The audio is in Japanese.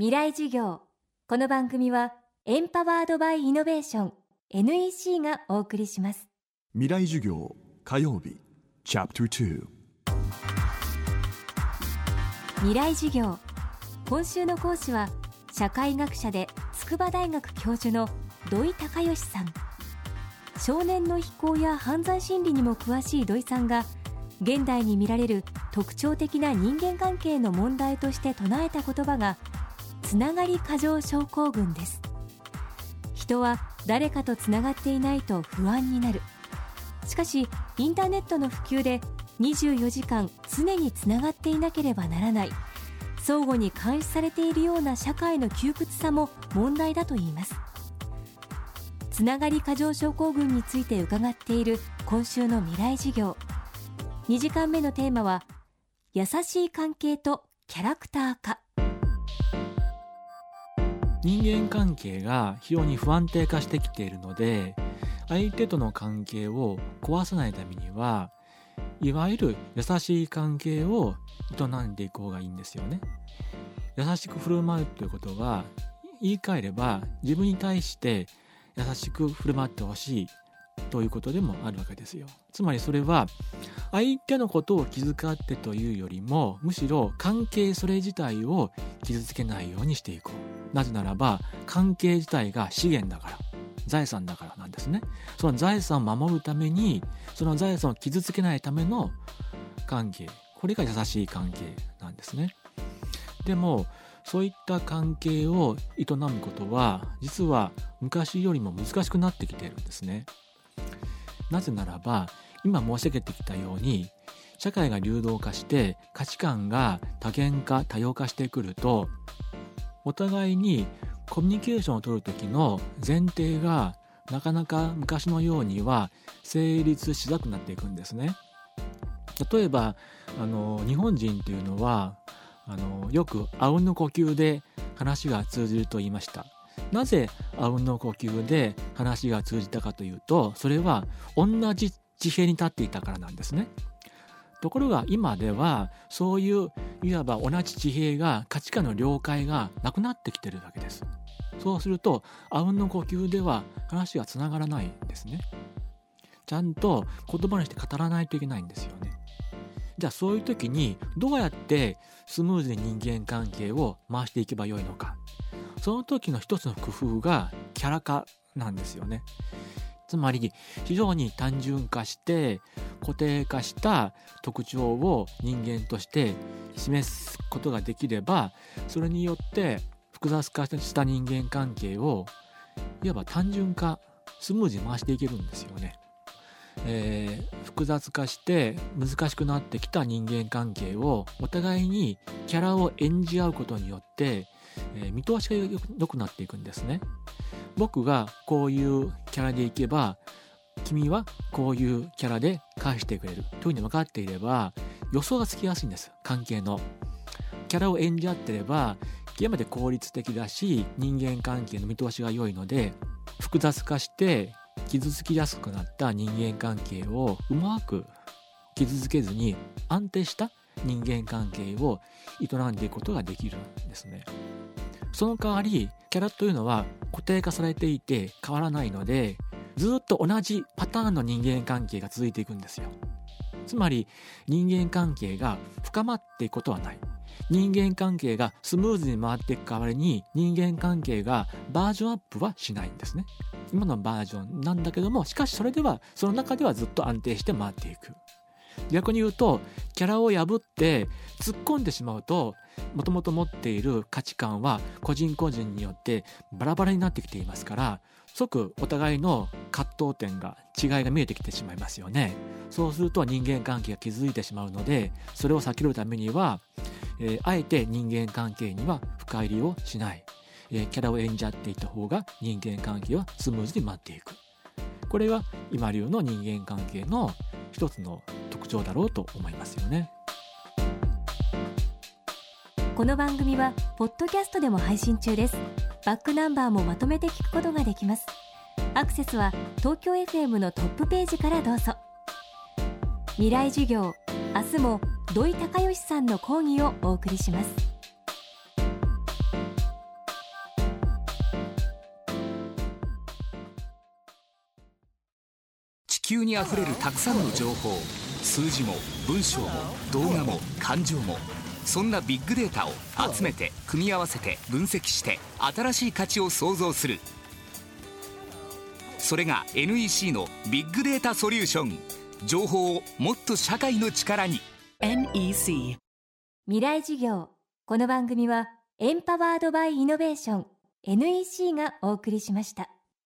未来授業。この番組はエンパワードバイイノベーション NEC がお送りします。未来授業火曜日チャプター未来授業。今週の講師は社会学者で筑波大学教授の土井隆義さん。少年の非行や犯罪心理にも詳しい土井さんが現代に見られる特徴的な人間関係の問題として唱えた言葉がつながり過剰症候群です。人は誰かとつながっていないと不安になる。しかしインターネットの普及で24時間常につながっていなければならない。相互に監視されているような社会の窮屈さも問題だといいます。つながり過剰症候群について伺っている今週の未来授業。2時間目のテーマは優しい関係とキャラクター化。人間関係が非常に不安定化してきているので相手との関係を壊さないためにはいわゆる優しい関係を営んでいく方がいいんですよね。優しく振る舞うということは言い換えれば自分に対して優しく振る舞ってほしいということでもあるわけですよ。つまりそれは相手のことを気遣ってというよりもむしろ関係それ自体を傷つけないようにしていこう。なぜならば関係自体が資源だから財産だからなんですね。その財産を守るためにその財産を傷つけないための関係。これが優しい関係なんですね。でもそういった関係を営むことは実は昔よりも難しくなってきているんですね。なぜならば今申し上げてきたように社会が流動化して価値観が多元化多様化してくるとお互いにコミュニケーションを取る時の前提がなかなか昔のようには成立しづらくなっていくんですね。例えばあの日本人っていうのはあのよくあうんの呼吸で話が通じると言いました。なぜあうんの呼吸で話が通じたかというとそれは同じ地平に立っていたからなんですね。ところが今ではそういういわば同じ地平が価値観の了解がなくなってきてるわけです。そうするとあうんの呼吸では話がつながらないんですね。ちゃんと言葉にして語らないといけないんですよね。じゃあそういう時にどうやってスムーズに人間関係を回していけばよいのか。その時の一つの工夫がキャラ化なんですよね。つまり非常に単純化して固定化した特徴を人間として示すことができればそれによって複雑化した人間関係をいわば単純化スムーズに回していけるんですよね。えー、複雑化して難しくなってきた人間関係をお互いにキャラを演じ合うことによって、えー、見通しが良くなっていくんですね。僕がこういうキャラでいけば君はこういうキャラで返してくれるというふうに分かっていれば予想がつきやすいんです関係の。キャラを演じ合ってれば極めて効率的だし人間関係の見通しが良いので複雑化して傷つきやすくなった人間関係をうまく傷つけずに安定した人間関係を営んでいくことができるんですね。その代わりキャラというのは固定化されていて変わらないのでずっと同じパターンの人間関係が続いていくんですよ。つまり人間関係が深まっていくことはない。人間関係がスムーズに回っていく代わりに人間関係がバージョンアップはしないんですね。今のバージョンなんだけどもしかしそれではその中ではずっと安定して回っていく。逆に言うとキャラを破って突っ込んでしまうともともと持っている価値観は個人個人によってバラバラになってきていますから即お互いの葛藤点が違いが見えてきてしまいますよね。そうすると人間関係が築いてしまうのでそれを避けるためには、えー、あえて人間関係には深入りをしない、えー、キャラを演じ合っていた方が人間関係はスムーズに回っていく。これは今流の人間関係の一つの特徴だろうと思いますよね。この番組はポッドキャストでも配信中です。バックナンバーもまとめて聞くことができます。アクセスは東京 FM のトップページからどうぞ。未来授業明日も土井隆義さんの講義をお送りします。地球にあふれるたくさんの情報。数字も文章も動画も感情もそんなビッグデータを集めて組み合わせて分析して新しい価値を創造する。それが NEC のビッグデータソリューション情報をもっと社会の力に。NEC 未来授業。この番組はエンパワードバイイノベーション。NEC がお送りしました。